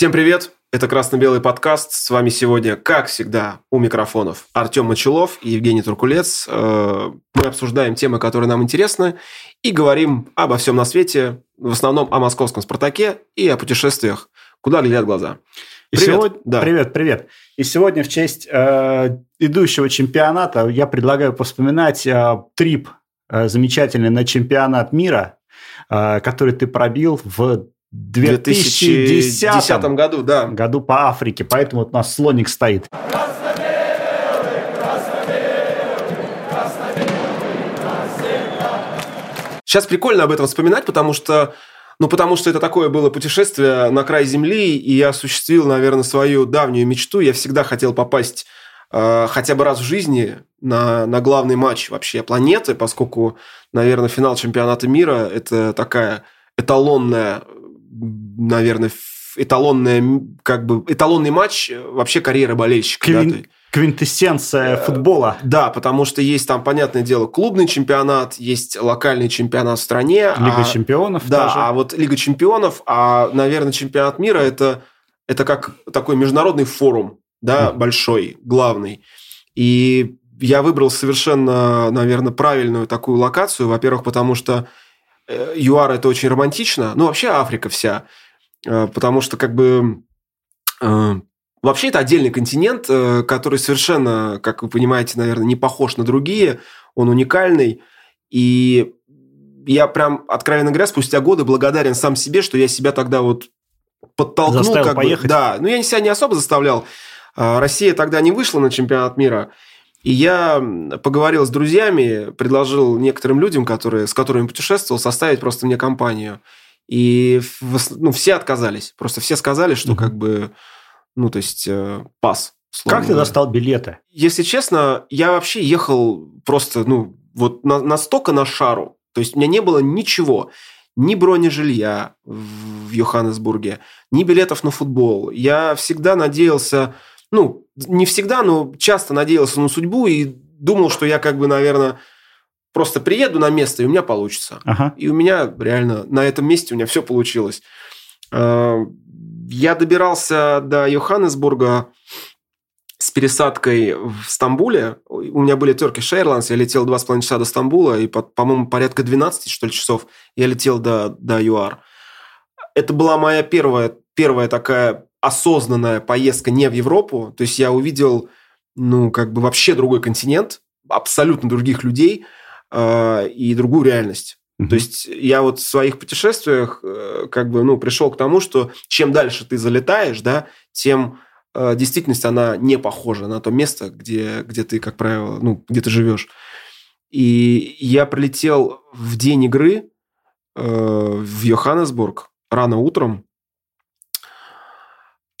Всем привет! Это «Красно-белый подкаст». С вами сегодня, как всегда, у микрофонов Артем Мочелов и Евгений Туркулец. Э, мы обсуждаем темы, которые нам интересны, и говорим обо всем на свете, в основном о московском «Спартаке» и о путешествиях, куда глядят глаза. И привет. Сегодня... Да. Привет, привет. И сегодня в честь э, идущего чемпионата я предлагаю вспоминать э, трип э, замечательный на чемпионат мира, э, который ты пробил в 2010, 2010 году, да. году по Африке. Поэтому вот у нас слоник стоит. Сейчас прикольно об этом вспоминать, потому что ну, потому что это такое было путешествие на край Земли, и я осуществил, наверное, свою давнюю мечту. Я всегда хотел попасть э, хотя бы раз в жизни на, на главный матч вообще планеты, поскольку, наверное, финал чемпионата мира – это такая эталонная наверное, эталонная, как бы, эталонный матч вообще карьеры болельщика. Квин... Да, квинтэссенция э, футбола. Да, потому что есть там, понятное дело, клубный чемпионат, есть локальный чемпионат в стране. Лига а, чемпионов Да, даже. а вот Лига чемпионов, а, наверное, чемпионат мира это, это как такой международный форум, да, mm. большой, главный. И я выбрал совершенно, наверное, правильную такую локацию. Во-первых, потому что Э, ЮАР это очень романтично, ну вообще Африка вся, э, потому что как бы э, вообще это отдельный континент, который совершенно, как вы понимаете, наверное, не похож на другие, он уникальный, и я прям, откровенно говоря, спустя годы благодарен сам себе, что я себя тогда вот подтолкнул. Заставил как поехать. Бы, да, но я себя не особо заставлял. Россия тогда не вышла на чемпионат мира, и я поговорил с друзьями, предложил некоторым людям, которые, с которыми путешествовал, составить просто мне компанию. И ну, все отказались. Просто все сказали, что как бы, ну, то есть, э, пас. Как ты достал билеты? Если честно, я вообще ехал просто, ну, вот на, настолько на шару. То есть, у меня не было ничего. Ни бронежилья в Йоханнесбурге, ни билетов на футбол. Я всегда надеялся ну, не всегда, но часто надеялся на судьбу и думал, что я как бы, наверное, просто приеду на место, и у меня получится. Ага. И у меня реально на этом месте у меня все получилось. А, я добирался до Йоханнесбурга с пересадкой в Стамбуле. У меня были Turkish Airlines, я летел два с половиной часа до Стамбула, и, по-моему, порядка 12, что ли, часов я летел до, до ЮАР. Это была моя первая, первая такая осознанная поездка не в Европу. То есть я увидел, ну, как бы вообще другой континент, абсолютно других людей э, и другую реальность. Mm-hmm. То есть я вот в своих путешествиях э, как бы, ну, пришел к тому, что чем дальше ты залетаешь, да, тем э, действительность она не похожа на то место, где, где ты, как правило, ну, где ты живешь. И я прилетел в день игры э, в Йоханнесбург рано утром,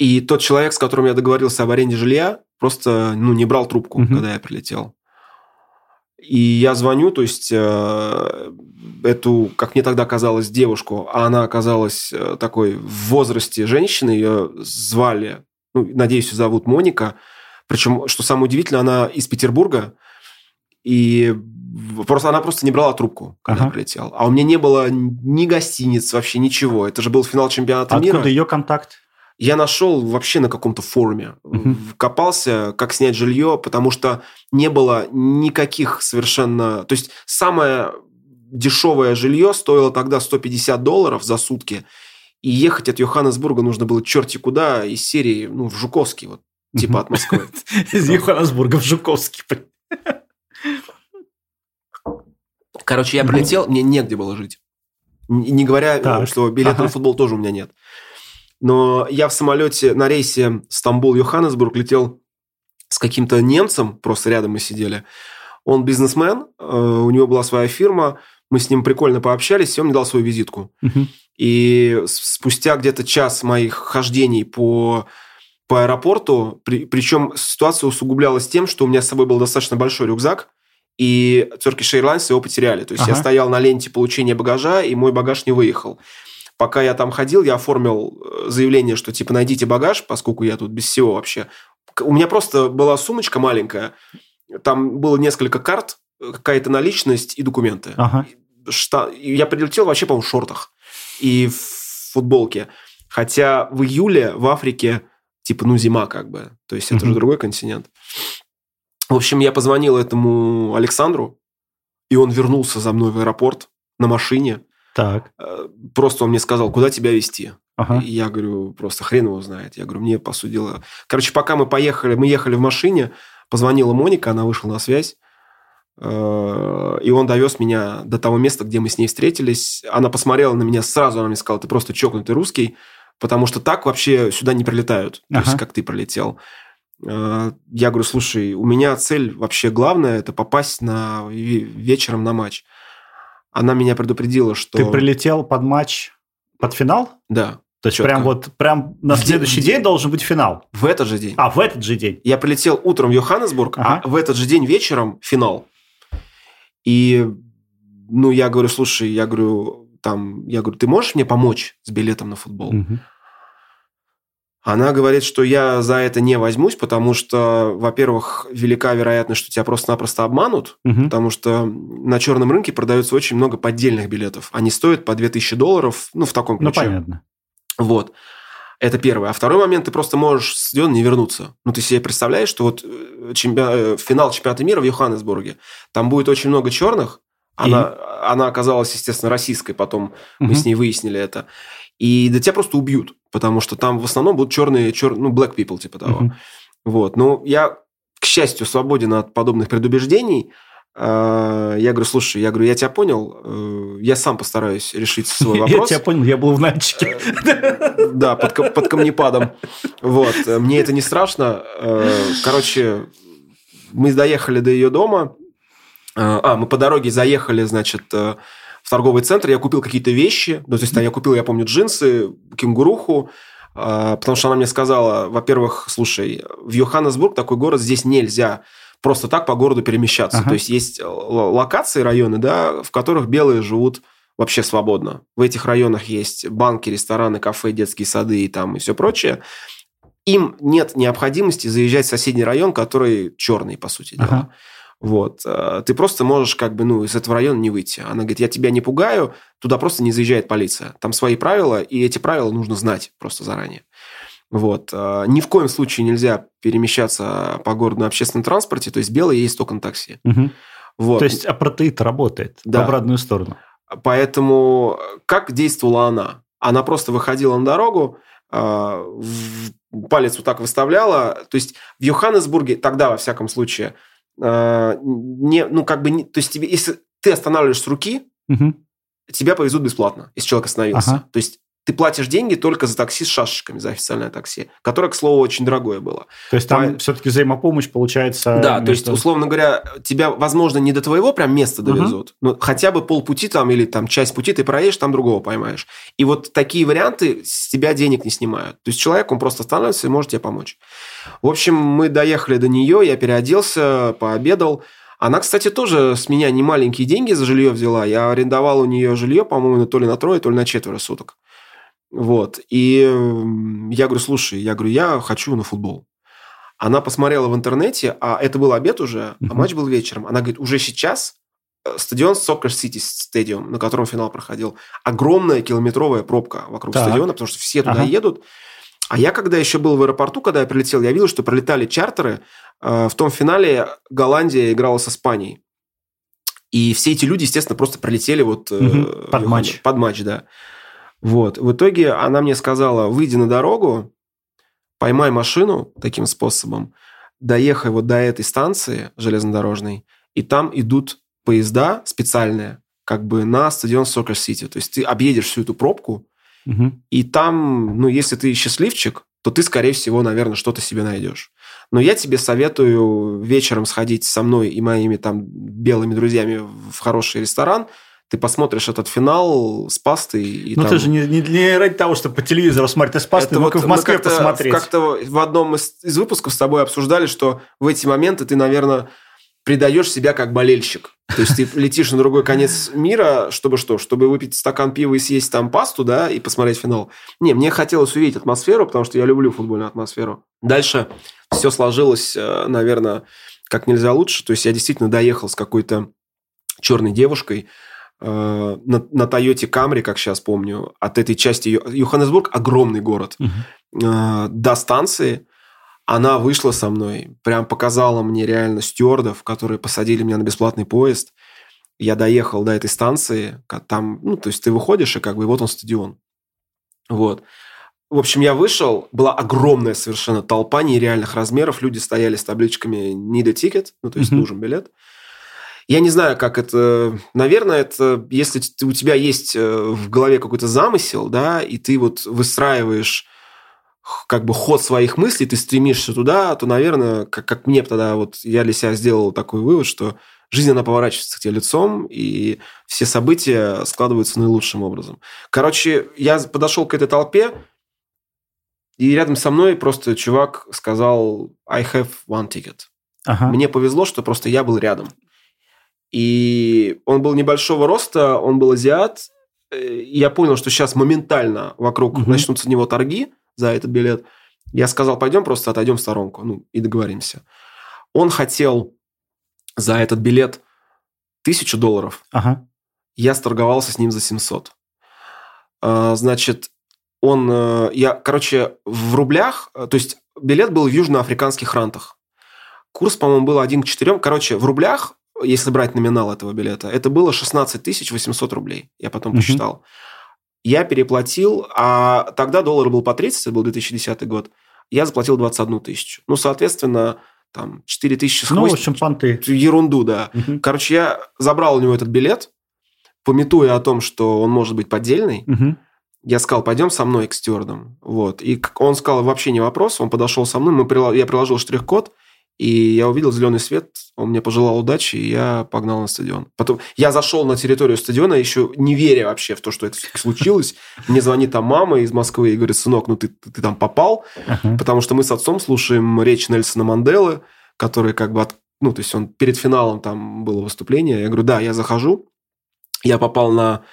и тот человек, с которым я договорился об аренде жилья, просто ну, не брал трубку, угу. когда я прилетел. И я звоню, то есть э, эту, как мне тогда казалось, девушку, а она оказалась э, такой в возрасте женщины, ее звали, ну, надеюсь, зовут Моника. Причем, что самое удивительное, она из Петербурга, и просто она просто не брала трубку, когда ага. прилетел. А у меня не было ни гостиниц, вообще ничего. Это же был финал чемпионата Откуда мира. Откуда ее контакт? Я нашел вообще на каком-то форуме. Угу. Копался, как снять жилье, потому что не было никаких совершенно... То есть самое дешевое жилье стоило тогда 150 долларов за сутки. И ехать от Йоханнесбурга нужно было черти куда из серии, ну, в Жуковский, вот, типа от Москвы. Из Йоханнесбурга в Жуковский. Короче, я прилетел, мне негде было жить. Не говоря, что билета на футбол тоже у меня нет. Но я в самолете на рейсе Стамбул-Йоханнесбург летел с каким-то немцем, просто рядом мы сидели. Он бизнесмен, э, у него была своя фирма, мы с ним прикольно пообщались, и он мне дал свою визитку. Угу. И спустя где-то час моих хождений по, по аэропорту, при, причем ситуация усугублялась тем, что у меня с собой был достаточно большой рюкзак, и Turkish Airlines его потеряли. То есть ага. я стоял на ленте получения багажа, и мой багаж не выехал пока я там ходил, я оформил э, заявление, что типа найдите багаж, поскольку я тут без всего вообще. У меня просто была сумочка маленькая, там было несколько карт, какая-то наличность и документы. Ага. Шта... Я прилетел вообще, по-моему, в шортах и в футболке. Хотя в июле в Африке типа, ну, зима как бы. То есть это же другой континент. В общем, я позвонил этому Александру, и он вернулся за мной в аэропорт на машине. Так. Э, просто он мне сказал, куда тебя везти. Ага. И я говорю, просто хрен его знает. Я говорю, мне, по сути дела... Короче, пока мы поехали, мы ехали в машине, позвонила Моника, она вышла на связь. Э, и он довез меня до того места, где мы с ней встретились. Она посмотрела на меня сразу, она мне сказала, ты просто чокнутый русский потому что так вообще сюда не прилетают, ага. то есть как ты пролетел. А, я говорю, слушай, у меня цель вообще главная – это попасть на вечером на матч. Она меня предупредила, что... Ты прилетел под матч, под финал? Да. То есть прям вот прям на в следующий день, день должен быть финал. В этот же день. А в этот же день. Я прилетел утром в Йоханнесбург, а ага. а в этот же день вечером финал. И ну я говорю, слушай, я говорю, там, я говорю, ты можешь мне помочь с билетом на футбол? Угу. Она говорит, что я за это не возьмусь, потому что, во-первых, велика вероятность, что тебя просто-напросто обманут, угу. потому что на черном рынке продается очень много поддельных билетов. Они стоят по 2000 долларов, ну, в таком ну, ключе. Ну, понятно. Вот. Это первое. А второй момент, ты просто можешь с стадиона не вернуться. Ну, ты себе представляешь, что вот э, чемпион... Э, финал чемпионата мира в Йоханнесбурге, там будет очень много черных, она, она оказалась, естественно, российской, потом угу. мы с ней выяснили это. И да тебя просто убьют, потому что там в основном будут черные, чер... ну, black people, типа того. Угу. Вот. Но я, к счастью, свободен от подобных предубеждений. А, я говорю, слушай, я говорю, я тебя понял, э, я сам постараюсь решить свой вопрос. Я тебя понял, я был в Нальчике. Да, под, под камнепадом. Вот, мне это не страшно. Э, короче, мы доехали до ее дома, а, мы по дороге заехали, значит, э, в торговый центр, я купил какие-то вещи, ну, то есть я купил, я помню, джинсы, кенгуруху, а, потому что она мне сказала, во-первых, слушай, в Йоханнесбург такой город, здесь нельзя просто так по городу перемещаться. Ага. То есть есть локации, районы, да, в которых белые живут вообще свободно. В этих районах есть банки, рестораны, кафе, детские сады и там и все прочее. Им нет необходимости заезжать в соседний район, который черный, по сути дела. Ага. Вот. Э, ты просто можешь как бы, ну, из этого района не выйти. Она говорит, я тебя не пугаю, туда просто не заезжает полиция. Там свои правила, и эти правила нужно знать просто заранее. Вот. Э, ни в коем случае нельзя перемещаться по городу на общественном транспорте, то есть белые есть только на такси. Угу. Вот. То есть апартеид работает да. в обратную сторону. Поэтому как действовала она? Она просто выходила на дорогу, э, палец вот так выставляла. То есть в Йоханнесбурге, тогда, во всяком случае, э, не, ну, как бы, не, то есть тебе, если ты останавливаешь с руки, угу. тебя повезут бесплатно, если человек остановился. Ага. То есть ты платишь деньги только за такси с шашечками, за официальное такси, которое, к слову, очень дорогое было. То есть там По... все-таки взаимопомощь получается... Да, между... то есть, условно говоря, тебя, возможно, не до твоего прям места довезут, uh но хотя бы полпути там или там часть пути ты проедешь, там другого поймаешь. И вот такие варианты с тебя денег не снимают. То есть человек, он просто останавливается и может тебе помочь. В общем, мы доехали до нее, я переоделся, пообедал. Она, кстати, тоже с меня не маленькие деньги за жилье взяла. Я арендовал у нее жилье, по-моему, то ли на трое, то ли на четверо суток. Вот. И я говорю, слушай, я говорю, я хочу на футбол. Она посмотрела в интернете, а это был обед уже, uh-huh. а матч был вечером. Она говорит, уже сейчас э, стадион Soccer City Stadium, на котором финал проходил, огромная километровая пробка вокруг так. стадиона, потому что все туда ага. едут. А я, когда еще был в аэропорту, когда я прилетел, я видел, что пролетали чартеры. Э, в том финале Голландия играла с Испанией. И все эти люди, естественно, просто пролетели вот... Угу, под матч. Под матч, да. Вот. В итоге она мне сказала, выйди на дорогу, поймай машину таким способом, доехай вот до этой станции железнодорожной, и там идут поезда специальные, как бы на стадион Сокер Сити. То есть ты объедешь всю эту пробку, угу. и там, ну, если ты счастливчик, то ты, скорее всего, наверное, что-то себе найдешь. Но я тебе советую вечером сходить со мной и моими там белыми друзьями в хороший ресторан – ты посмотришь этот финал с пастой. И ну, там... ты же не, не, не ради того, чтобы по телевизору смотреть, а с пастой, вот в Москве как посмотреть. Как-то в одном из, из выпусков с тобой обсуждали, что в эти моменты ты, наверное, предаешь себя как болельщик. То есть ты летишь на другой конец мира, чтобы что? Чтобы выпить стакан пива и съесть там пасту, да, и посмотреть финал. Не, мне хотелось увидеть атмосферу, потому что я люблю футбольную атмосферу. Дальше все сложилось, э, наверное, как нельзя лучше. То есть я действительно доехал с какой-то черной девушкой, на, на Toyota Camry, как сейчас помню, от этой части... Йоханнесбург – огромный город. Э, до станции она вышла со мной, прям показала мне реально стюардов, которые посадили меня на бесплатный поезд. Я доехал до этой станции, там, ну, то есть ты выходишь, и как бы вот он стадион. Вот. В общем, я вышел, была огромная совершенно толпа нереальных размеров, люди стояли с табличками «Need a ticket», ну, то есть mm-hmm. нужен билет. Я не знаю, как это... Наверное, это если у тебя есть э, в голове какой-то замысел, да, и ты вот выстраиваешь как бы ход своих мыслей, ты стремишься туда, то, наверное, как, как мне тогда, вот я для себя сделал такой вывод, что жизнь, она поворачивается к тебе лицом, и все события складываются наилучшим образом. Короче, я подошел к этой толпе, и рядом со мной просто чувак сказал «I have one ticket». Ага. Мне повезло, что просто я был рядом. И он был небольшого роста, он был азиат. И я понял, что сейчас моментально вокруг угу. начнутся него торги за этот билет. Я сказал, пойдем просто отойдем в сторонку ну, и договоримся. Он хотел за этот билет тысячу долларов. Ага. Я сторговался с ним за 700. А, значит, он, э, я, короче, в рублях, э, то есть билет был в южноафриканских рантах. Курс, по-моему, был 1 к 4. Короче, в рублях, если брать номинал этого билета, это было 16 800 рублей. Я потом угу. посчитал. Я переплатил, а тогда доллар был по 30, это был 2010 год. Я заплатил 21 тысячу. Ну, соответственно, там 4 тысячи с Ну, в общем, понты. Ерунду, да. Угу. Короче, я забрал у него этот билет, пометуя о том, что он может быть поддельный. Угу я сказал, пойдем со мной к стюардам. Вот. И он сказал, вообще не вопрос. Он подошел со мной, мы я приложил штрих-код, и я увидел зеленый свет, он мне пожелал удачи, и я погнал на стадион. Потом я зашел на территорию стадиона, еще не веря вообще в то, что это случилось. Мне звонит там мама из Москвы и говорит, сынок, ну ты, ты, ты там попал, uh-huh. потому что мы с отцом слушаем речь Нельсона Манделы, который как бы, от... ну, то есть он перед финалом там было выступление. Я говорю, да, я захожу, я попал на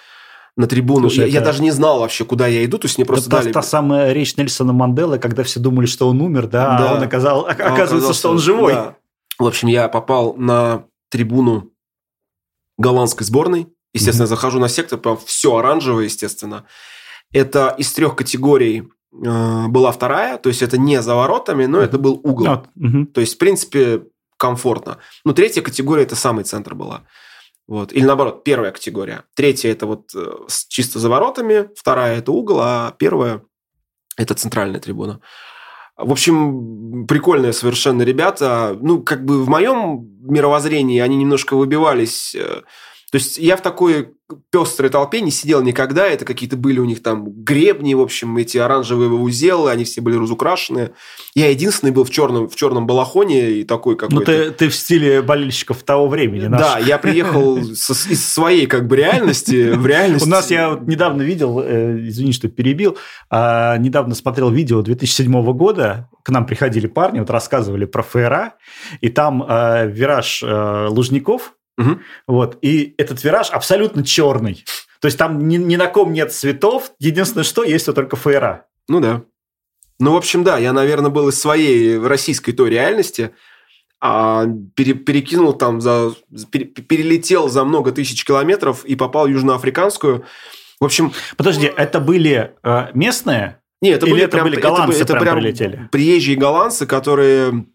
на трибуну. Слушай, я, это... я даже не знал вообще, куда я иду, то есть мне просто это дали... Та, та самая речь Нельсона Манделы, когда все думали, что он умер, да, да. а он оказал, а оказывается, что он живой. Да. В общем, я попал на трибуну голландской сборной. Естественно, mm-hmm. захожу на сектор, прям все оранжевое, естественно. Это из трех категорий э, была вторая, то есть это не за воротами, но mm-hmm. это был угол. Mm-hmm. То есть, в принципе, комфортно. Но третья категория это самый центр была. Вот. Или наоборот, первая категория. Третья – это вот э, чисто за воротами, вторая – это угол, а первая – это центральная трибуна. В общем, прикольные совершенно ребята. Ну, как бы в моем мировоззрении они немножко выбивались э, то есть я в такой пестрой толпе не сидел никогда. Это какие-то были у них там гребни, в общем, эти оранжевые узелы, они все были разукрашены. Я единственный был в черном, в черном балахоне и такой какой-то... Ну, ты, ты в стиле болельщиков того времени. Наш. Да, я приехал из своей как бы реальности в реальность. У нас я недавно видел, э, извини, что перебил, а, недавно смотрел видео 2007 года, к нам приходили парни, вот рассказывали про ФРА, и там э, вираж э, Лужников, Угу. Вот. И этот вираж абсолютно черный. То есть там ни, ни на ком нет цветов. Единственное, что есть, то только фейра. Ну да. Ну, в общем, да, я, наверное, был из своей российской той реальности, а пере, перекинул там за... Пере, перелетел за много тысяч километров и попал в южноафриканскую. В общем... Подожди, это были э, местные? Нет, это Или были это прям, были голландцы это, это прям прям прилетели? приезжие голландцы, которые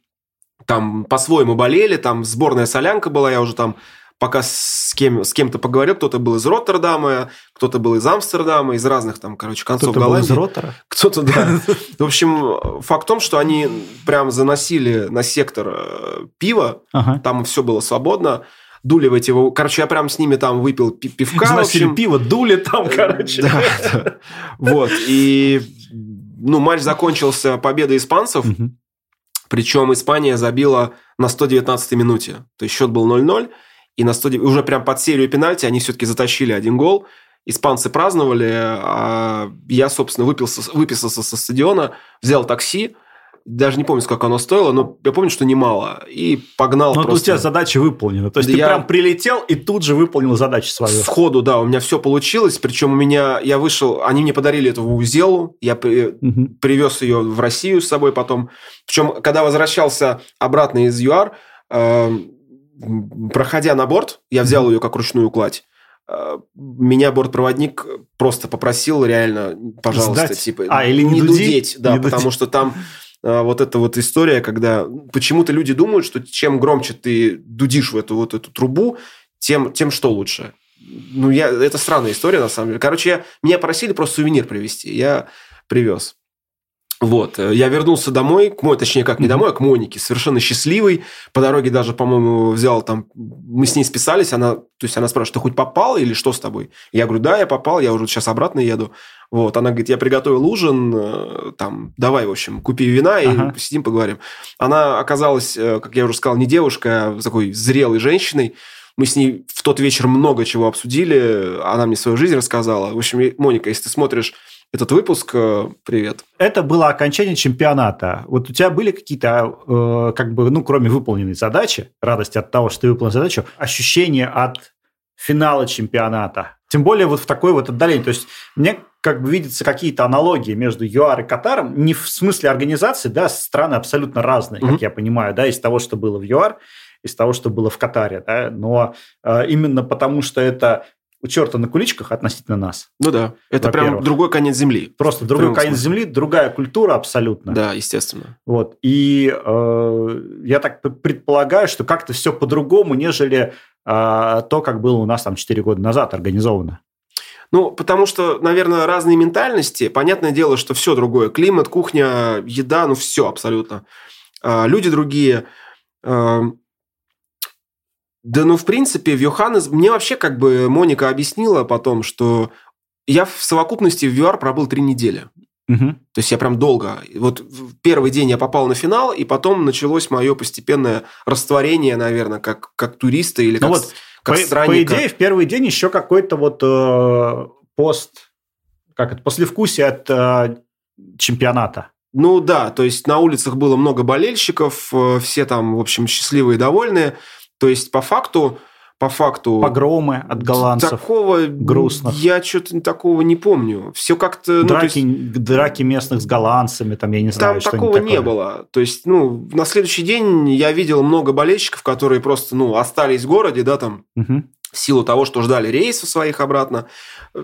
там по-своему болели, там сборная солянка была, я уже там пока с, кем, с кем-то поговорил, кто-то был из Роттердама, кто-то был из Амстердама, из разных там, короче, концов кто-то Голландии. Был из Роттера? Кто-то, да. В общем, факт в том, что они прям заносили на сектор э, пива, ага. там все было свободно, дули в эти... Короче, я прям с ними там выпил пивка. Заносили пиво, дули там, короче. Да, да. Вот, и ну, матч закончился победой испанцев, угу. Причем Испания забила на 119-й минуте. То есть счет был 0-0. И на 100... уже прям под серию пенальти они все-таки затащили один гол. Испанцы праздновали, а я, собственно, выпился, выписался со стадиона, взял такси, даже не помню, сколько оно стоило, но я помню, что немало. И погнал но просто... у тебя задача выполнена. То есть я... ты прям прилетел и тут же выполнил задачу свою. Сходу, да, у меня все получилось. Причем у меня, я вышел, они мне подарили эту узелу, я при... угу. привез ее в Россию с собой потом. Причем, когда возвращался обратно из ЮАР, э, проходя на борт, я взял ее как ручную кладь. э, меня бортпроводник просто попросил реально, пожалуйста, Сдать? типа, А, или не не дудеть, да, Не потому дудеть. что там вот эта вот история, когда почему-то люди думают, что чем громче ты дудишь в эту вот эту трубу, тем, тем что лучше. Ну, я, это странная история, на самом деле. Короче, я, меня просили просто сувенир привезти. Я привез. Вот, э, я вернулся домой, к Мо- точнее, как не домой, а к Монике, совершенно счастливый. По дороге даже, по-моему, взял там, мы с ней списались, она, то есть она спрашивает, ты хоть попал или что с тобой? Я говорю, да, я попал, я уже сейчас обратно еду. Вот, она говорит, я приготовил ужин, э, там, давай, в общем, купи вина и Ага. посидим, поговорим. Она оказалась, э, как я уже сказал, не девушкой, а такой зрелой женщиной. Мы с ней в тот вечер много чего обсудили, она мне свою жизнь рассказала. В общем, Моника, если ты смотришь этот выпуск, э, привет. Это было окончание чемпионата. Вот у тебя были какие-то, э, как бы, ну, кроме выполненной задачи, радости от того, что ты выполнил задачу, ощущения от финала чемпионата? Тем более вот в такой вот отдалении. То есть мне как бы видятся какие-то аналогии между ЮАР и Катаром, не в смысле организации, да, страны абсолютно разные, Мгм. как я понимаю, да, из того, что было в ЮАР, из того, что было в Катаре, да, но э, именно потому, что это у черта на куличках относительно нас. Ну да, это прям другой конец земли. Просто другой конец смысле. земли, другая культура абсолютно. Да, естественно. Вот. И э, я так предполагаю, что как-то все по-другому, нежели э, то, как было у нас там 4 года назад организовано. Ну, потому что, наверное, разные ментальности. Понятное дело, что все другое. Климат, кухня, еда, ну, все абсолютно. А, Люди другие. А, Да, ну, в принципе, в Йоханнес... Мне вообще как бы Моника объяснила потом, что я в совокупности в ЮАР пробыл три недели. Мгм. То есть я прям долго. Вот в первый день я попал на финал, и потом началось мое постепенное растворение, наверное, как, как туриста или Ну как, вот, как по, по странника. идее, в первый день еще какой-то вот э, пост, как это, послевкусие от э, чемпионата. Ну да, то есть на улицах было много болельщиков, э, все там, в общем, счастливые и довольные. То есть по факту, по факту... Погромы от голландцев, Такого грустных. Я что-то такого не помню. Все как-то... ну, драки, есть драки местных с голландцами, там, я не знаю, Там такого не такое. было. То есть, ну, на следующий день я видел много болельщиков, которые просто, ну, остались в городе, да, там, Мгм. в силу того, что ждали рейсов своих обратно.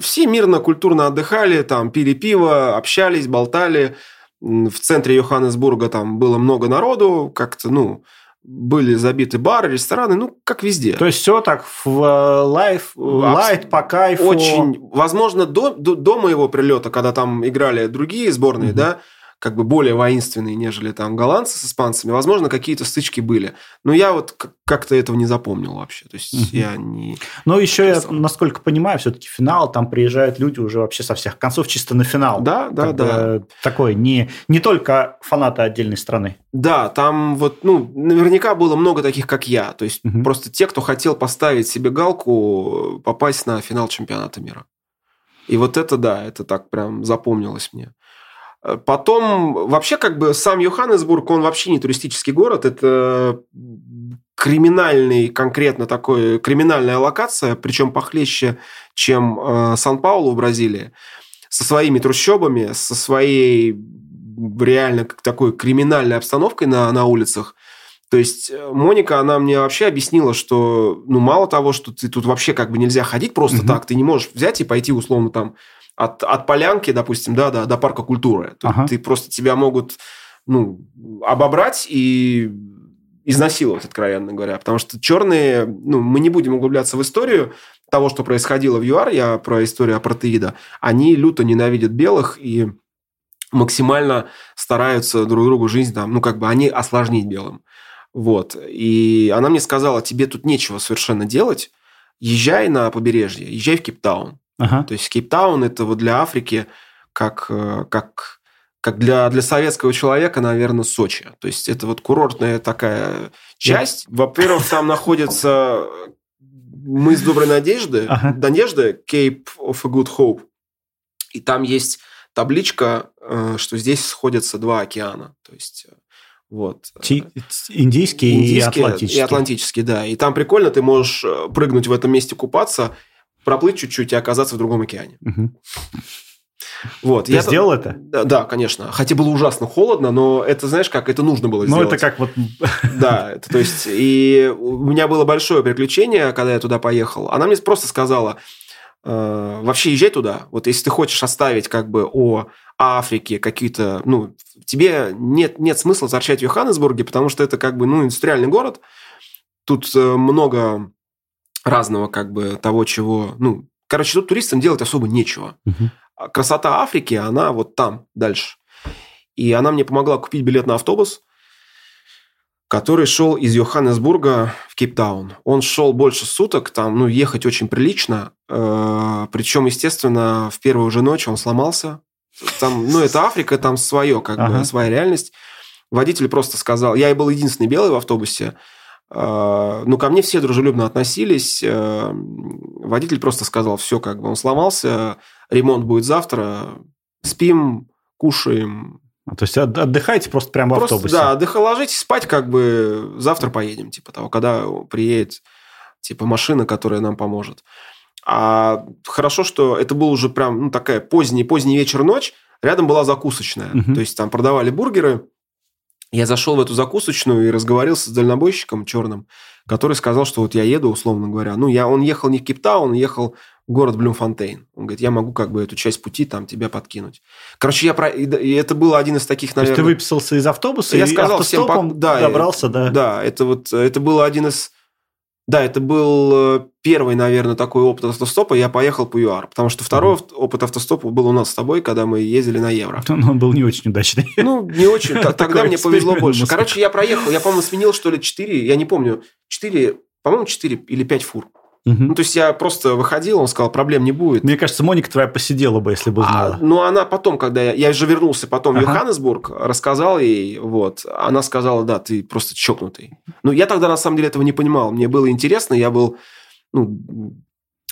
Все мирно, культурно отдыхали, там, пили пиво, общались, болтали. В центре Йоханнесбурга там было много народу, как-то, ну, были забиты бары, рестораны, ну, как везде. То есть все так в э, лайф, лайт, по кайфу. Очень, возможно, до, до, до моего прилета, когда там играли другие сборные, Мгм. да, как бы более воинственные, нежели там голландцы с испанцами, возможно, какие-то стычки были. Но я вот как- как-то этого не запомнил вообще. То есть Мгм. я не... Но еще, я, насколько понимаю, все-таки финал, там приезжают люди уже вообще со всех концов чисто на финал. Да, да, да. бы Такое, не, не только фанаты отдельной страны. Да, там вот, ну, наверняка было много таких, как я. То есть Мгм. просто те, кто хотел поставить себе галку, попасть на финал чемпионата мира. И вот это, да, это так прям запомнилось мне. Э, Потом, вообще, как бы сам Йоханнесбург, он вообще не туристический город, это криминальный, конкретно такой, криминальная локация, причем похлеще, чем э, Сан-Паулу в Бразилии, со своими трущобами, со своей реально такой криминальной обстановкой на, на улицах. То есть э, Моника, она мне вообще объяснила, что ну мало того, что ты тут вообще как бы нельзя ходить просто Мгм. так, ты не можешь взять и пойти условно там от, от полянки, допустим, да, до, до парка культуры. Ага. Ты просто тебя могут ну, обобрать и изнасиловать, откровенно говоря. Потому что черные, ну, мы не будем углубляться в историю того, что происходило в ЮАР, я про историю апартеида, они люто ненавидят белых и максимально стараются друг другу жизнь там, ну, как бы они осложнить белым. Вот. И она мне сказала, тебе тут нечего совершенно делать, езжай на побережье, езжай в Кейптаун. Ага. То есть Кейптаун это вот для Африки как, э, как, как для, для советского человека, наверное, Сочи. То есть это вот курортная такая часть. Во-первых, там находится мыс Доброй Надежды, Ага. Надежды, Cape of a Good Hope. И там есть табличка, э, что здесь сходятся два океана. То есть э, вот. Ти- Индийский, и Индийский Атлантический. И Атлантический, да. И там прикольно, ты можешь э, прыгнуть в этом месте, купаться, проплыть чуть-чуть и оказаться в другом океане. Вот. Ты я сделал это? Да, да, конечно. Хотя было ужасно холодно, но это, знаешь, как это нужно было сделать. Ну, это как вот... Да, это, то есть, и у меня было большое приключение, когда я туда поехал. Она мне просто сказала, э, вообще езжай туда. Вот если ты хочешь оставить как бы о Африке какие-то... Ну, тебе нет, нет смысла торчать в Йоханнесбурге, потому что это как бы, ну, индустриальный город. Тут э, много разного как бы того, чего... Ну, короче, тут туристам делать особо нечего. Угу. Красота Африки, она вот там, дальше. И она мне помогла купить билет на автобус, который шел из Йоханнесбурга в Кейптаун. Он шел больше суток, там, ну, ехать очень прилично. Э, причем, естественно, в первую же ночь он сломался. Там, ну, это Африка, там свое, как ага. бы, своя реальность. Водитель просто сказал... Я и был единственный белый в автобусе. А, ну, ко мне все дружелюбно относились. Э, водитель просто сказал, все, как бы он сломался, ремонт будет завтра, спим, кушаем. А, то есть отдыхайте просто прямо просто, в автобусе? Да, отдыха, ложитесь спать, как бы завтра поедем, типа того, когда приедет типа машина, которая нам поможет. А хорошо, что это был уже прям ну, такая поздний, поздний вечер, ночь, рядом была закусочная. Угу. То есть там продавали бургеры, я зашел в эту закусочную и разговарился с дальнобойщиком черным, который сказал, что вот я еду, условно говоря. Ну, я, он ехал не в Кейптаун, он ехал в город Блюмфонтейн. Он говорит, я могу как бы эту часть пути там тебя подкинуть. Короче, я про... И это был один из таких, наверное... То есть ты выписался из автобуса я и сказал всем, да, добрался, да? Да, это вот это был один из да, это был э, первый, наверное, такой опыт автостопа. Я поехал по ЮАР, потому что второй mm-hmm. опыт автостопа был у нас с тобой, когда мы ездили на Евро. Но он был не очень удачный. Ну, не очень. Тогда мне повезло больше. Короче, я проехал, я, по-моему, сменил, что ли, 4, я не помню, 4, по-моему, 4 или 5 фур. Угу. Ну, то есть я просто выходил, он сказал, проблем не будет. Мне кажется, Моника твоя посидела бы, если бы а, знала. А, ну, она потом, когда я, я же вернулся потом ага. в Йоханнесбург, рассказал ей, вот, она сказала, да, ты просто чокнутый. Ну, я тогда на самом деле этого не понимал. Мне было интересно, я был, ну,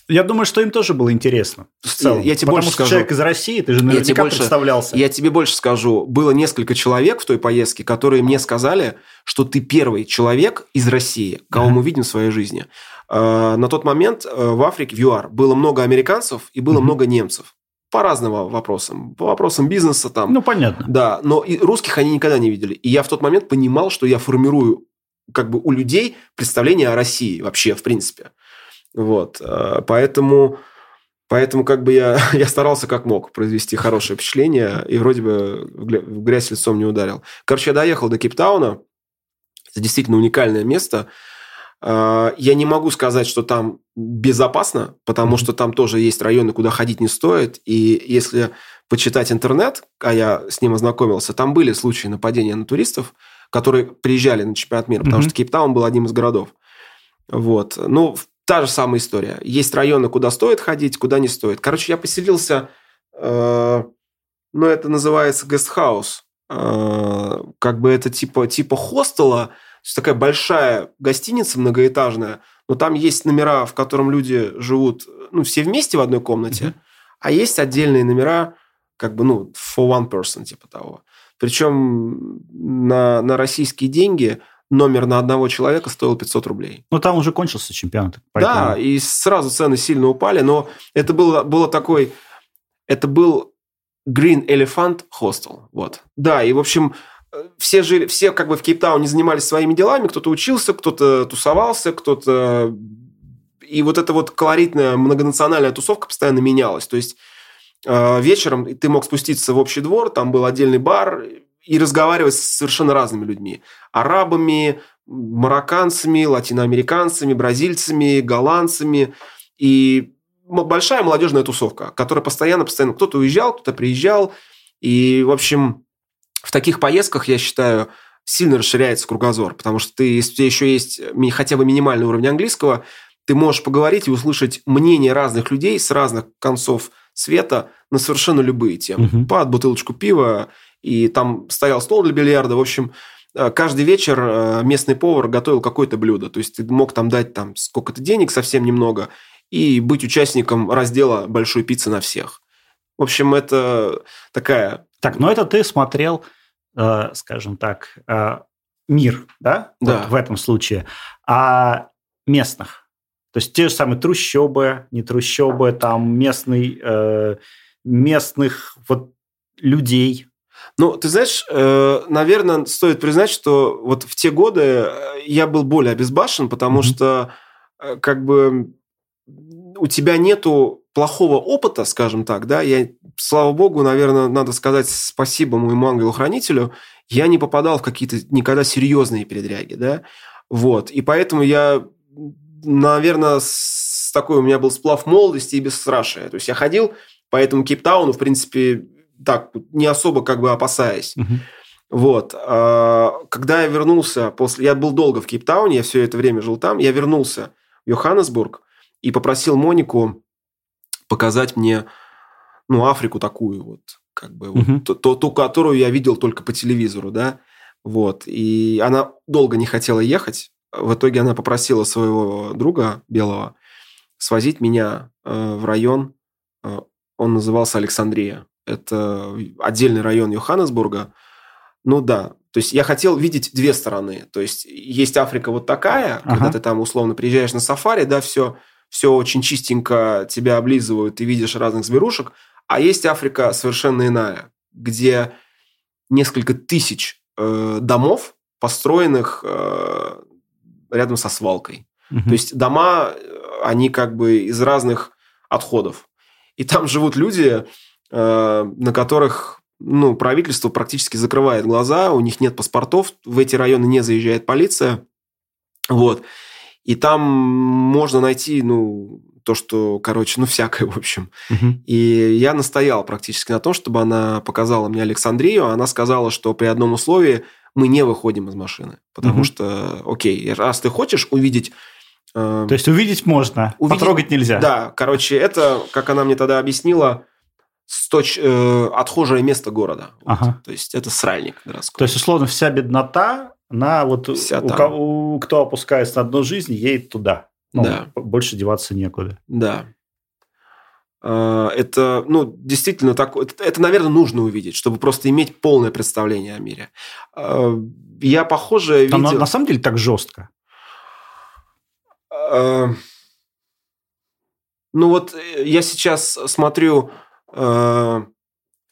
я думаю, что им тоже было интересно. В целом. Я, я тебе Потому больше что скажу. человек из России, ты же наверняка я тебе больше, представлялся. Я тебе больше скажу. Было несколько человек в той поездке, которые мне сказали, что ты первый человек из России, кого мы видим в своей жизни. Э, на тот момент э, в Африке, в ЮАР, было много американцев и было mm-hmm. много немцев. По разным вопросам. По вопросам бизнеса там. Ну, понятно. Да, но и русских они никогда не видели. И я в тот момент понимал, что я формирую как бы у людей представление о России вообще, в принципе. Вот. Э, поэтому... Поэтому как бы я, я старался как мог произвести хорошее впечатление и вроде бы в грязь лицом не ударил. Короче, я доехал до Кейптауна. Это действительно уникальное место. А, я не могу сказать, что там безопасно, потому что там тоже есть районы, куда ходить не стоит. И если почитать интернет, а я с ним ознакомился, там были случаи нападения на туристов, которые приезжали на чемпионат мира, потому mm-hmm. что Кейптаун был одним из городов. Вот. Ну, та же самая история. Есть районы, куда стоит ходить, куда не стоит. Короче, я поселился, э, ну, это называется гестхаус. Э, как бы это типа, типа хостела, такая большая гостиница многоэтажная, но там есть номера, в котором люди живут, ну, все вместе в одной комнате, mm-hmm. а есть отдельные номера, как бы, ну, for one person, типа того. Причем на, на российские деньги номер на одного человека стоил 500 рублей. Ну, там уже кончился чемпионат. Поэтому... Да, и сразу цены сильно упали, но это было, было такой... Это был Green Elephant Hostel. Вот. Да, и, в общем, все жили, все как бы в Кейптауне занимались своими делами, кто-то учился, кто-то тусовался, кто-то... И вот эта вот колоритная многонациональная тусовка постоянно менялась. То есть э, вечером ты мог спуститься в общий двор, там был отдельный бар, и разговаривать с совершенно разными людьми. Арабами, марокканцами, латиноамериканцами, бразильцами, голландцами. И большая молодежная тусовка, которая постоянно-постоянно... Кто-то уезжал, кто-то приезжал. И, в общем, в таких поездках, я считаю, сильно расширяется кругозор, потому что ты, если у тебя еще есть хотя бы минимальный уровень английского, ты можешь поговорить и услышать мнение разных людей с разных концов света на совершенно любые темы. Угу. Под бутылочку пива, и там стоял стол для бильярда. В общем, э, каждый вечер э, местный повар готовил какое-то блюдо. То есть ты мог там дать там сколько-то денег, совсем немного, и быть участником раздела большой пиццы на всех. В общем, это такая... Так, но это ты смотрел Э, скажем так, э, мир, да, да. Вот в этом случае, а местных. То есть те же самые трущобы, не трущобы, там местный, э, местных вот людей? Ну, ты знаешь, э, наверное, стоит признать, что вот в те годы э, я был более обезбашен, потому mm-hmm. что э, как бы у тебя нету плохого опыта, скажем так, да, я, слава богу, наверное, надо сказать спасибо моему ангелу-хранителю, я не попадал в какие-то никогда серьезные передряги, да, вот, и поэтому я, наверное, с такой у меня был сплав молодости и бесстрашия, то есть я ходил по этому Кейптауну, в принципе, так, не особо как бы опасаясь. Вот. А, когда я вернулся после... Я был долго в Кейптауне, я все это время жил там. Я вернулся в Йоханнесбург и попросил Монику показать мне ну, Африку такую вот, как бы, угу. вот, ту, ту, которую я видел только по телевизору, да, вот. И она долго не хотела ехать. В итоге она попросила своего друга белого свозить меня э, в район, э, он назывался Александрия это отдельный район Йоханнесбурга. Ну да, то есть я хотел видеть две стороны. То есть есть Африка вот такая, ага. когда ты там условно приезжаешь на сафари, да, все, все очень чистенько тебя облизывают, ты видишь разных зверушек. А есть Африка совершенно иная, где несколько тысяч э, домов, построенных э, рядом со свалкой. Угу. То есть дома, э, они как бы из разных отходов. И там живут люди, Э, на которых ну, правительство практически закрывает глаза, у них нет паспортов, в эти районы не заезжает полиция. Вот. И там можно найти, ну, то, что, короче, ну, всякое, в общем. Угу. И я настоял практически на том, чтобы она показала мне Александрию. Она сказала, что при одном условии мы не выходим из машины. Потому угу. что, окей, раз ты хочешь увидеть э, то есть увидеть можно, увидеть, потрогать нельзя. Да, короче, это, как она мне тогда объяснила, сточ, э, отхожее место города. Ага. Вот. То есть это сральник городской. То есть, условно, вся беднота, на вот вся у, кого, у, кто опускается на дно жизни, едет туда. Ну, да. Больше деваться некуда. Да. А, это, ну, действительно так. Это, это, наверное, нужно увидеть, чтобы просто иметь полное представление о мире. А, я похоже видел... На, на самом деле так жестко. А, ну вот э, я сейчас смотрю Э,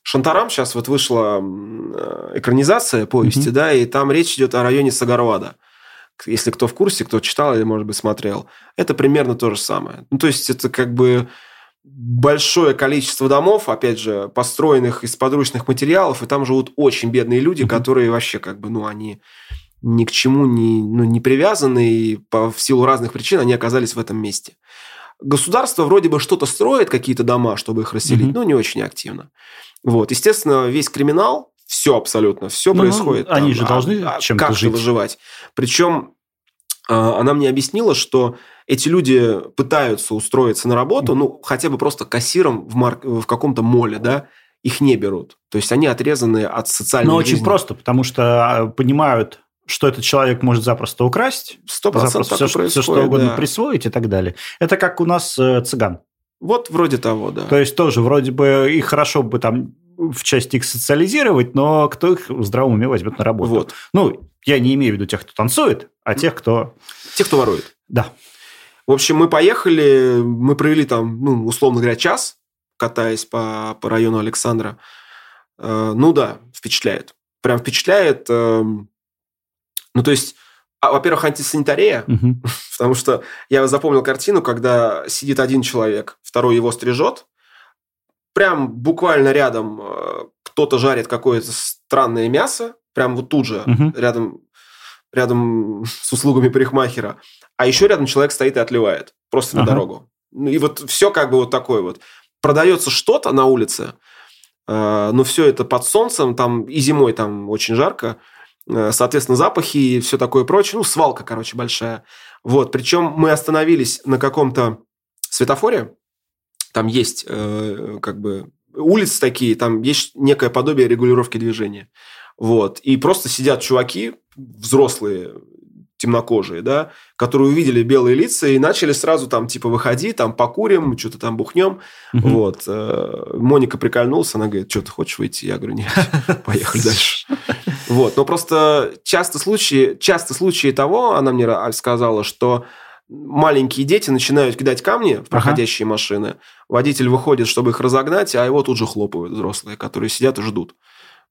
Шантарам сейчас вот вышла э, экранизация повести, mm-hmm. да, и там речь идет о районе Сагарвада. Если кто в курсе, кто читал или, может быть, смотрел, это примерно то же самое. Ну, то есть это как бы большое количество домов, опять же, построенных из подручных материалов, и там живут очень бедные люди, mm-hmm. которые вообще как бы, ну, они ни к чему не, ну, не привязаны, и по, в силу разных причин они оказались в этом месте. Государство вроде бы что-то строит, какие-то дома, чтобы их расселить, mm-hmm. но не очень активно. Вот, естественно, весь криминал, все абсолютно, все ну, происходит. Они там, же должны а, чем-то как жить. выживать. Причем а, она мне объяснила, что эти люди пытаются устроиться на работу, ну, хотя бы просто кассиром в, марк... в каком-то моле, да, их не берут. То есть они отрезаны от социальной Но жизни. очень просто, потому что а, понимают, что этот человек может запросто украсть, запросто все, все что угодно да. присвоить и так далее. Это как у нас э, цыган. Вот вроде того, да. То есть тоже вроде бы их хорошо бы там в части их социализировать, но кто их в здравом уме возьмет на работу? Вот. Ну, я не имею в виду тех, кто танцует, а тех, кто... Тех, кто ворует. Да. В общем, мы поехали, мы провели там, ну, условно говоря, час, катаясь по, по району Александра. Э, ну да, впечатляет. Прям впечатляет. Э, ну, то есть, а, во-первых, антисанитария, угу. потому что я запомнил картину, когда сидит один человек, второй его стрижет, прям буквально рядом э, кто-то жарит какое-то странное мясо, прям вот тут же, угу. рядом, рядом с услугами парикмахера, а еще рядом человек стоит и отливает, просто ага. на дорогу. Ну, и вот все как бы вот такое вот. Продается что-то на улице, э, но все это под солнцем, там и зимой там очень жарко, соответственно, запахи и все такое прочее. Ну, свалка, короче, большая. Вот. Причем мы остановились на каком-то светофоре. Там есть э, как бы улицы такие, там есть некое подобие регулировки движения. Вот. И просто сидят чуваки, взрослые, темнокожие, да, которые увидели белые лица и начали сразу там, типа, выходи, там, покурим, что-то там бухнем. Угу. Вот. Э, Моника прикольнулась, она говорит, что ты хочешь выйти? Я говорю, нет, поехали дальше. Вот. Но просто часто случаи, часто случаи того, она мне сказала, что маленькие дети начинают кидать камни в проходящие ага. машины, водитель выходит, чтобы их разогнать, а его тут же хлопают взрослые, которые сидят и ждут.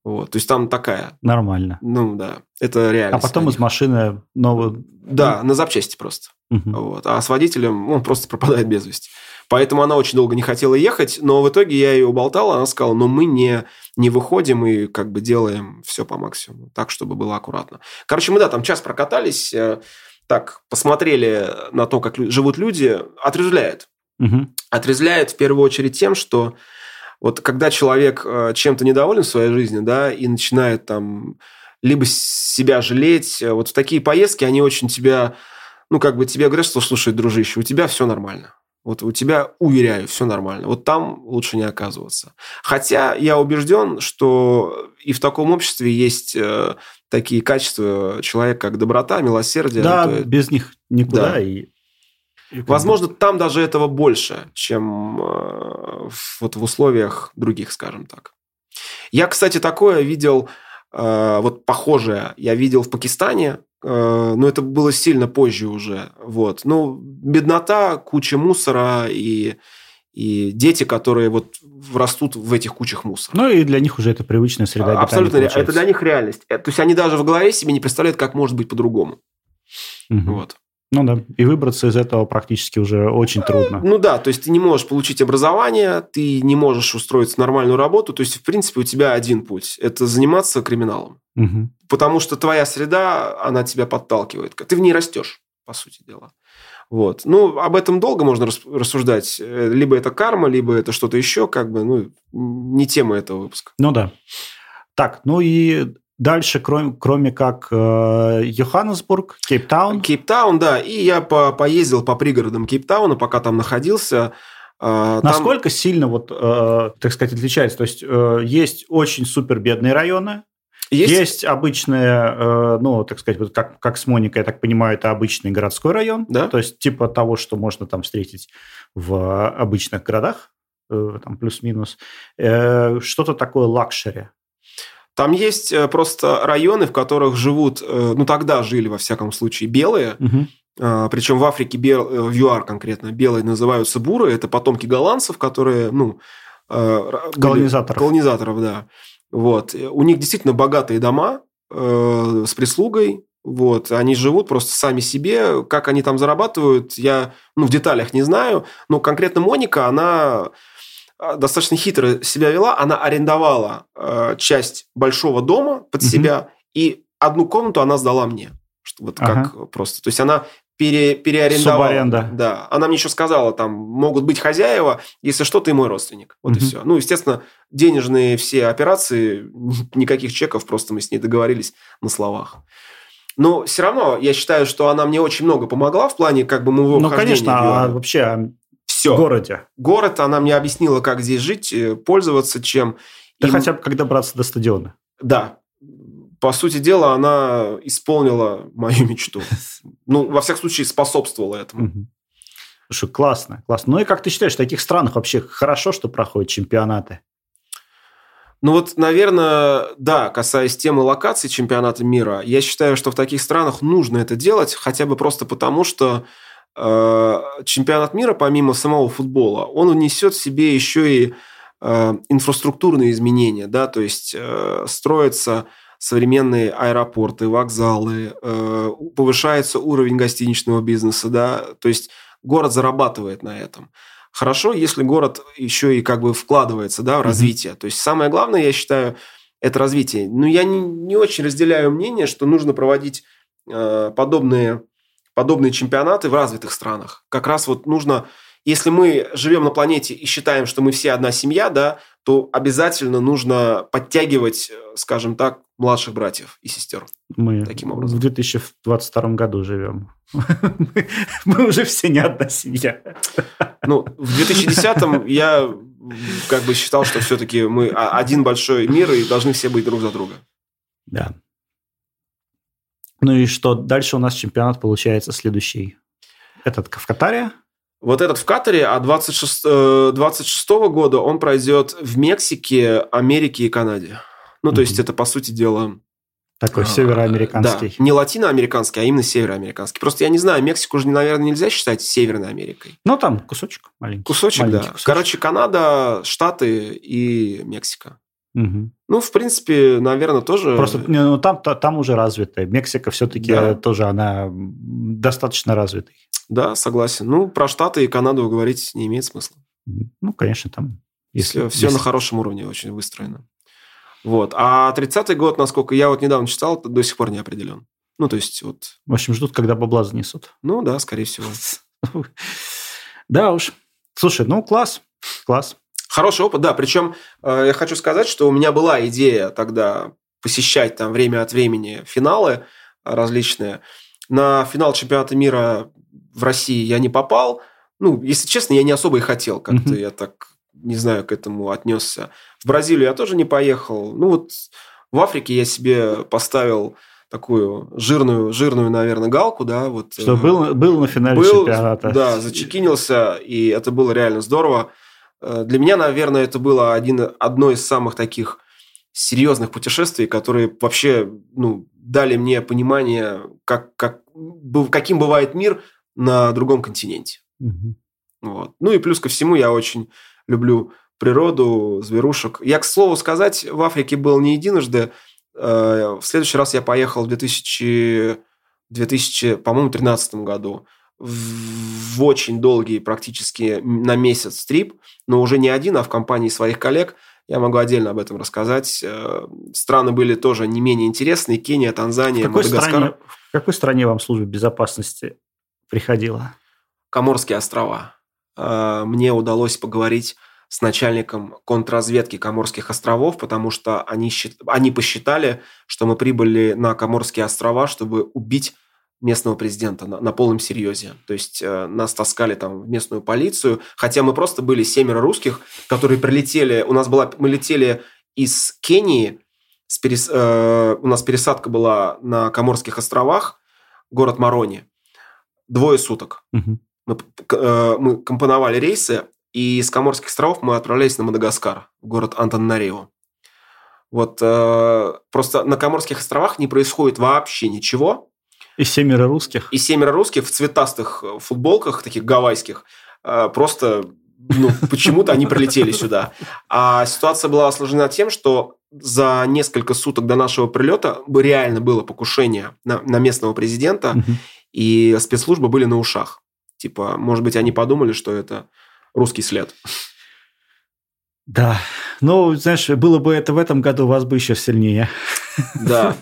Вот, то есть там такая. Нормально. Ну да, это реально. А потом из машины новую. Да, на запчасти просто. Угу. Вот. А с водителем он просто пропадает без вести. Поэтому она очень долго не хотела ехать, но в итоге я ее уболтал, она сказала, но мы не, не выходим и как бы делаем все по максимуму, так, чтобы было аккуратно. Короче, мы, да, там час прокатались, э, так, посмотрели на то, как живут люди, отрезвляет. Угу. Отрезвляет в первую очередь тем, что вот когда человек э, чем-то недоволен в своей жизни, да, и начинает там либо себя жалеть, э, вот в такие поездки они очень тебя, ну, как бы тебе говорят, что, слушай, дружище, у тебя все нормально. Вот у тебя, уверяю, все нормально. Вот там лучше не оказываться. Хотя я убежден, что и в таком обществе есть э, такие качества человека, как доброта, милосердие. Да, то, без них никуда. Да. И, и Возможно, там даже этого больше, чем э, вот в условиях других, скажем так. Я, кстати, такое видел, э, вот похожее, я видел в Пакистане, но это было сильно позже уже. Вот. Ну, беднота, куча мусора и, и дети, которые вот растут в этих кучах мусора. Ну, и для них уже это привычная среда обитания. Абсолютно. Получается. Это для них реальность. Э, то есть, они даже в голове себе не представляют, как может быть по-другому. Угу. Вот. Ну да, и выбраться из этого практически уже очень трудно. Ну да, то есть ты не можешь получить образование, ты не можешь устроиться в нормальную работу, то есть в принципе у тебя один путь – это заниматься криминалом. Угу. Потому что твоя среда, она тебя подталкивает, ты в ней растешь, по сути дела. Вот. Ну, об этом долго можно рассуждать. Э, либо это карма, либо это что-то еще, как бы, ну, не тема этого выпуска. Ну да. Так, ну и Дальше, кроме, кроме как э, Йоханнесбург, Кейптаун. Кейптаун, да. И я по, поездил по пригородам Кейптауна, пока там находился. Э, Насколько там... сильно, вот, э, так сказать, отличается? То есть, э, есть очень супер бедные районы, есть, есть обычные, э, ну, так сказать, вот как, как с Моникой, я так понимаю, это обычный городской район. Да. То есть, типа того, что можно там встретить в обычных городах, э, там плюс-минус. Э, что-то такое luxury. Там есть э, просто районы, в которых живут, э, ну тогда жили во всяком случае белые, угу. Причем в Африке, бел, э, в ЮАР конкретно, белые называются буры. Это потомки голландцев, которые, ну... Колонизаторов. Колонизаторов, да. Вот. У них действительно богатые дома э, с прислугой. Вот. Они живут просто сами себе. Как они там зарабатывают, я ну, в деталях не знаю. Но конкретно Моника, она а, достаточно хитро себя вела. Она арендовала э, часть большого дома под угу. себя, и одну комнату она сдала мне. Вот ага. как просто. То есть она пере, переарендовала. Субаренда. Да. Она мне еще сказала, там могут быть хозяева, если что, ты мой родственник. Вот угу. и все. Ну, естественно, денежные все операции, никаких чеков, просто мы с ней договорились на словах. Но все равно я считаю, что она мне очень много помогла в плане как бы моего Ну, конечно, а вообще все. В городе. Город, она мне объяснила, как здесь жить, э, пользоваться чем. Да и... хотя бы как добраться до стадиона. Да. По сути дела, она исполнила мою мечту. Ну, во всяком случае, способствовала этому. Слушай, классно, классно. Ну и как ты считаешь, в таких странах вообще хорошо, что проходят чемпионаты? Ну вот, наверное, да, касаясь темы локаций чемпионата мира, я считаю, что в таких странах нужно это делать, хотя бы просто потому, что чемпионат мира, помимо самого футбола, он внесет в себе еще и э, инфраструктурные изменения, да, то есть э, строятся современные аэропорты, вокзалы, повышается уровень гостиничного бизнеса, да, то есть город зарабатывает на этом. Хорошо, если город еще и как бы вкладывается, да, в развитие. Mm-hmm. То есть самое главное, я считаю, это развитие. Но я не, не очень разделяю мнение, что нужно проводить подобные подобные чемпионаты в развитых странах. Как раз вот нужно, если мы живем на планете и считаем, что мы все одна семья, да, то обязательно нужно подтягивать, э, скажем так, младших братьев и сестер. Мы таким образом. в 2022 году живем. Мы уже все не одна семья. Ну, в 2010-м я как бы считал, что все-таки мы один большой мир и должны все быть друг за друга. Да. Ну и что дальше у нас чемпионат получается следующий? Этот в Катаре? Вот этот в Катаре, а 26, 26 э, года он пройдет в Мексике, Америке и Канаде. Ну, то mm-hmm. есть это, по сути дела, Такой североамериканский. Да, не латиноамериканский, а именно североамериканский. Просто я не знаю, Мексику же, наверное, нельзя считать Северной Америкой. Ну, там кусочек маленький. Кусочек, маленький да. Кусочек. Короче, Канада, Штаты и Мексика. Угу. Ну, в принципе, наверное, тоже... Просто ну, там, там уже развитая. Мексика все-таки да. тоже, она достаточно развитая. Да, согласен. Ну, про Штаты и Канаду говорить не имеет смысла. Ну, конечно, там... Если, все, все если... на хорошем уровне очень выстроено. Вот. А 30-й год, насколько я вот недавно читал, до сих пор не определен. Ну, то есть вот... В общем, ждут, когда бабла занесут. Ну, да, скорее всего. Да уж. Слушай, ну, класс. Класс. Хороший опыт, да. Причем э, я хочу сказать, что у меня была идея тогда посещать там время от времени финалы различные. На финал чемпионата мира в России я не попал. Ну, если честно, я не особо и хотел. Как-то mm-hmm. я так, не знаю, к этому отнесся. В Бразилию я тоже не поехал. Ну, вот в Африке я себе поставил такую жирную, жирную, наверное, галку, да, вот. Что был, был на финале был, чемпионата. Да, зачекинился, и это было реально здорово. Э, для меня, наверное, это было один, одно из самых таких серьезных путешествий, которые вообще ну, дали мне понимание, как, как, каким бывает мир на другом континенте. Угу. Вот. Ну и плюс ко всему я очень люблю природу, зверушек. Я, к слову сказать, в Африке был не единожды. Э, в следующий раз я поехал в 2000, 2000 по-моему, 2013 году в очень долгий, практически на месяц трип, но уже не один, а в компании своих коллег. Я могу отдельно об этом рассказать. Э, страны были тоже не менее интересные. Кения, Танзания, в какой Мадагаскар. Стране, в какой стране вам служба безопасности приходила? Коморские острова. Э, мне удалось поговорить с начальником контрразведки Коморских островов, потому что они, они посчитали, что мы прибыли на Коморские острова, чтобы убить местного президента на, на полном серьезе. То есть э, нас таскали там в местную полицию, хотя мы просто были семеро русских, которые прилетели. У нас была, мы летели из Кении, с перес, э, у нас пересадка была на Коморских островах, город Марони, двое суток. Угу. Мы, э, мы компоновали рейсы, и с Коморских островов мы отправлялись на Мадагаскар, город Антанарио. Вот э, просто на Коморских островах не происходит вообще ничего, и семеро русских. И семеро русских в цветастых э, футболках, таких гавайских. Э, просто ну, почему-то они прилетели сюда. А ситуация была осложнена тем, что за несколько суток до нашего прилета реально было покушение на, на местного президента, угу. и спецслужбы были на ушах. Типа, может быть, они подумали, что это русский след. Да. Ну, знаешь, было бы это в этом году, у вас бы еще сильнее. Да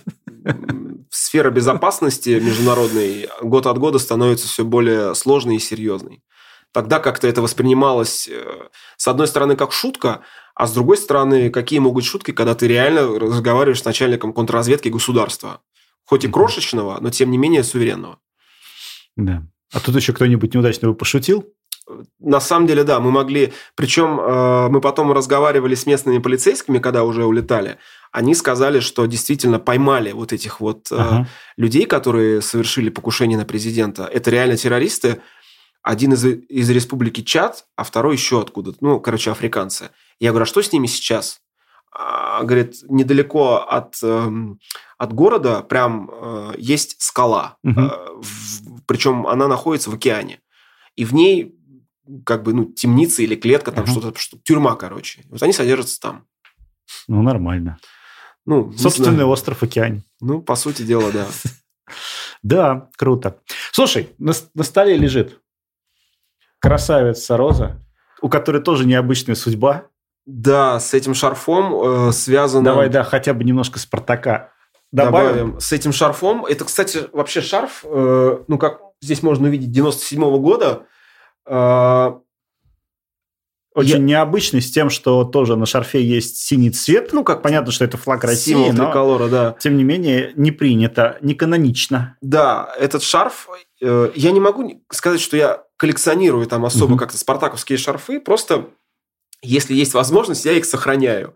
сфера безопасности международной год от года становится все более сложной и серьезной. Тогда как-то это воспринималось, э, с одной стороны, как шутка, а с другой стороны, какие могут шутки, когда ты реально разговариваешь с начальником контрразведки государства. Хоть и крошечного, но тем не менее суверенного. Да. А тут еще кто-нибудь неудачно пошутил? На самом деле, да, мы могли... Причем э, мы потом разговаривали с местными полицейскими, когда уже улетали. Они сказали, что действительно поймали вот этих вот э, ага. людей, которые совершили покушение на президента. Это реально террористы. Один из, из республики Чад, а второй еще откуда-то. Ну, короче, африканцы. Я говорю, а что с ними сейчас? А, говорит, недалеко от, э, от города прям э, есть скала. Угу. Э, в, причем она находится в океане. И в ней как бы, ну, темница или клетка, там uh-huh. что-то, что, тюрьма, короче. Вот они содержатся там. Ну, нормально. Ну, Собственный остров океане. Ну, по сути дела, да. Да, круто. Слушай, на, на столе лежит красавица Роза, у которой тоже необычная судьба. Да, с этим шарфом э, связано... Давай, да, хотя бы немножко Спартака добавим. добавим. С этим шарфом. Это, кстати, вообще шарф, э, ну, как здесь можно увидеть, 97 -го года. А, Очень я... необычный с тем, что тоже на шарфе есть синий цвет. Ну, как понятно, что это флаг России, Символ но триколора, да. тем не менее не принято, не канонично. Да, этот шарф, э, я не могу сказать, что я коллекционирую там особо угу. как-то спартаковские шарфы, просто если есть возможность, я их сохраняю.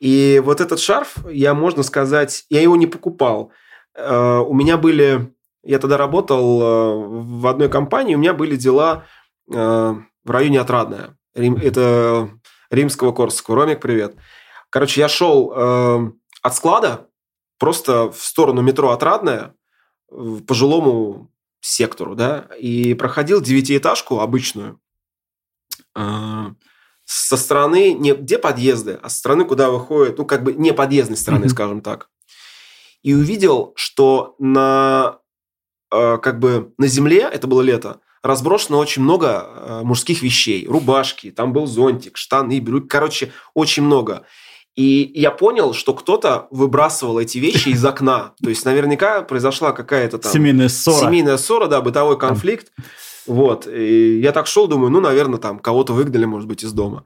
И вот этот шарф, я, можно сказать, я его не покупал. Э, у меня были... Я тогда работал э, в одной компании, у меня были дела в районе Отрадная. Рим, это римского Корсакова. Ромик, привет. Короче, я шел э, от склада, просто в сторону метро Отрадная, в пожилому сектору, да, и проходил девятиэтажку обычную, а, со стороны не где подъезды, а со стороны, куда выходит, ну, как бы не подъездной стороны, mm-hmm. скажем так. И увидел, что на а, как бы на земле, это было лето, разброшено очень много а, мужских вещей. Рубашки, там был зонтик, штаны, брюки. Короче, очень много. И я понял, что кто-то выбрасывал эти вещи из окна. То есть, наверняка произошла какая-то там... Семейная ссора. Семейная ссора, да, бытовой конфликт. Вот. И я так шел, думаю, ну, наверное, там кого-то выгнали, может быть, из дома.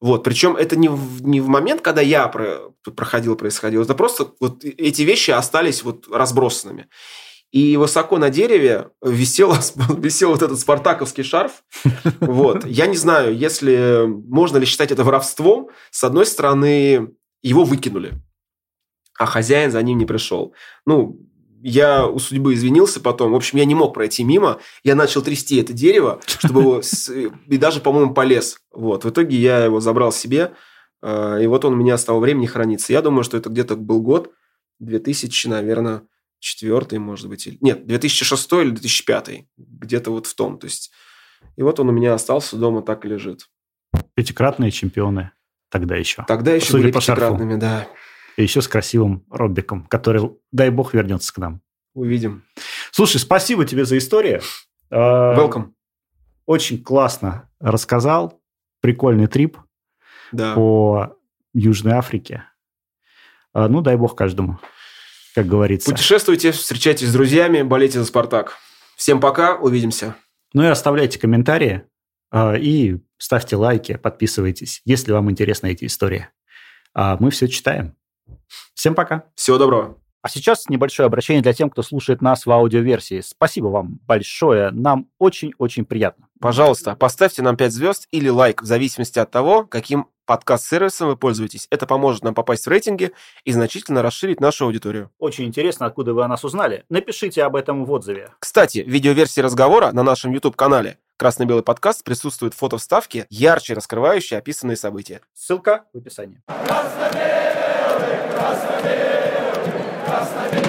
Вот. Причем это не в, не в момент, когда я про, проходил, происходило. Это просто вот эти вещи остались вот разбросанными. И высоко на дереве висел, висел вот этот спартаковский шарф. Вот. Я не знаю, если можно ли считать это воровством. С одной стороны, его выкинули, а хозяин за ним не пришел. Ну, я у судьбы извинился потом. В общем, я не мог пройти мимо. Я начал трясти это дерево, чтобы его... И даже, по-моему, полез. Вот. В итоге я его забрал себе. А, и вот он у меня с того времени хранится. Я думаю, что это где-то был год 2000, наверное, четвертый, может быть. Или... Нет, 2006 или 2005. Где-то вот в том. То есть... И вот он у меня остался дома, так и лежит. Пятикратные чемпионы тогда еще. Тогда еще Судя были по пятикратными, шарфу. да. И еще с красивым Роббиком, который, дай бог, вернется к нам. Увидим. Слушай, спасибо тебе за историю. А, Welcome. Очень классно рассказал. Прикольный трип да. по Южной Африке. А, ну, дай бог каждому как говорится. Путешествуйте, встречайтесь с друзьями, болейте за «Спартак». Всем пока, увидимся. Ну и оставляйте комментарии а, и ставьте лайки, подписывайтесь, если вам интересны эти истории. А мы все читаем. Всем пока. Всего доброго. А сейчас небольшое обращение для тех, кто слушает нас в аудиоверсии. Спасибо вам большое, нам очень-очень приятно. Пожалуйста, поставьте нам 5 звезд или лайк, в зависимости от того, каким подкаст-сервисом вы пользуетесь. Это поможет нам попасть в рейтинги и значительно расширить нашу аудиторию. Очень интересно, откуда вы о нас узнали. Напишите об этом в отзыве. Кстати, в видеоверсии разговора на нашем YouTube-канале «Красно-белый подкаст» присутствует фото вставки, ярче раскрывающие описанные события. Ссылка в описании. Красно-белый, красно-белый, красно-белый.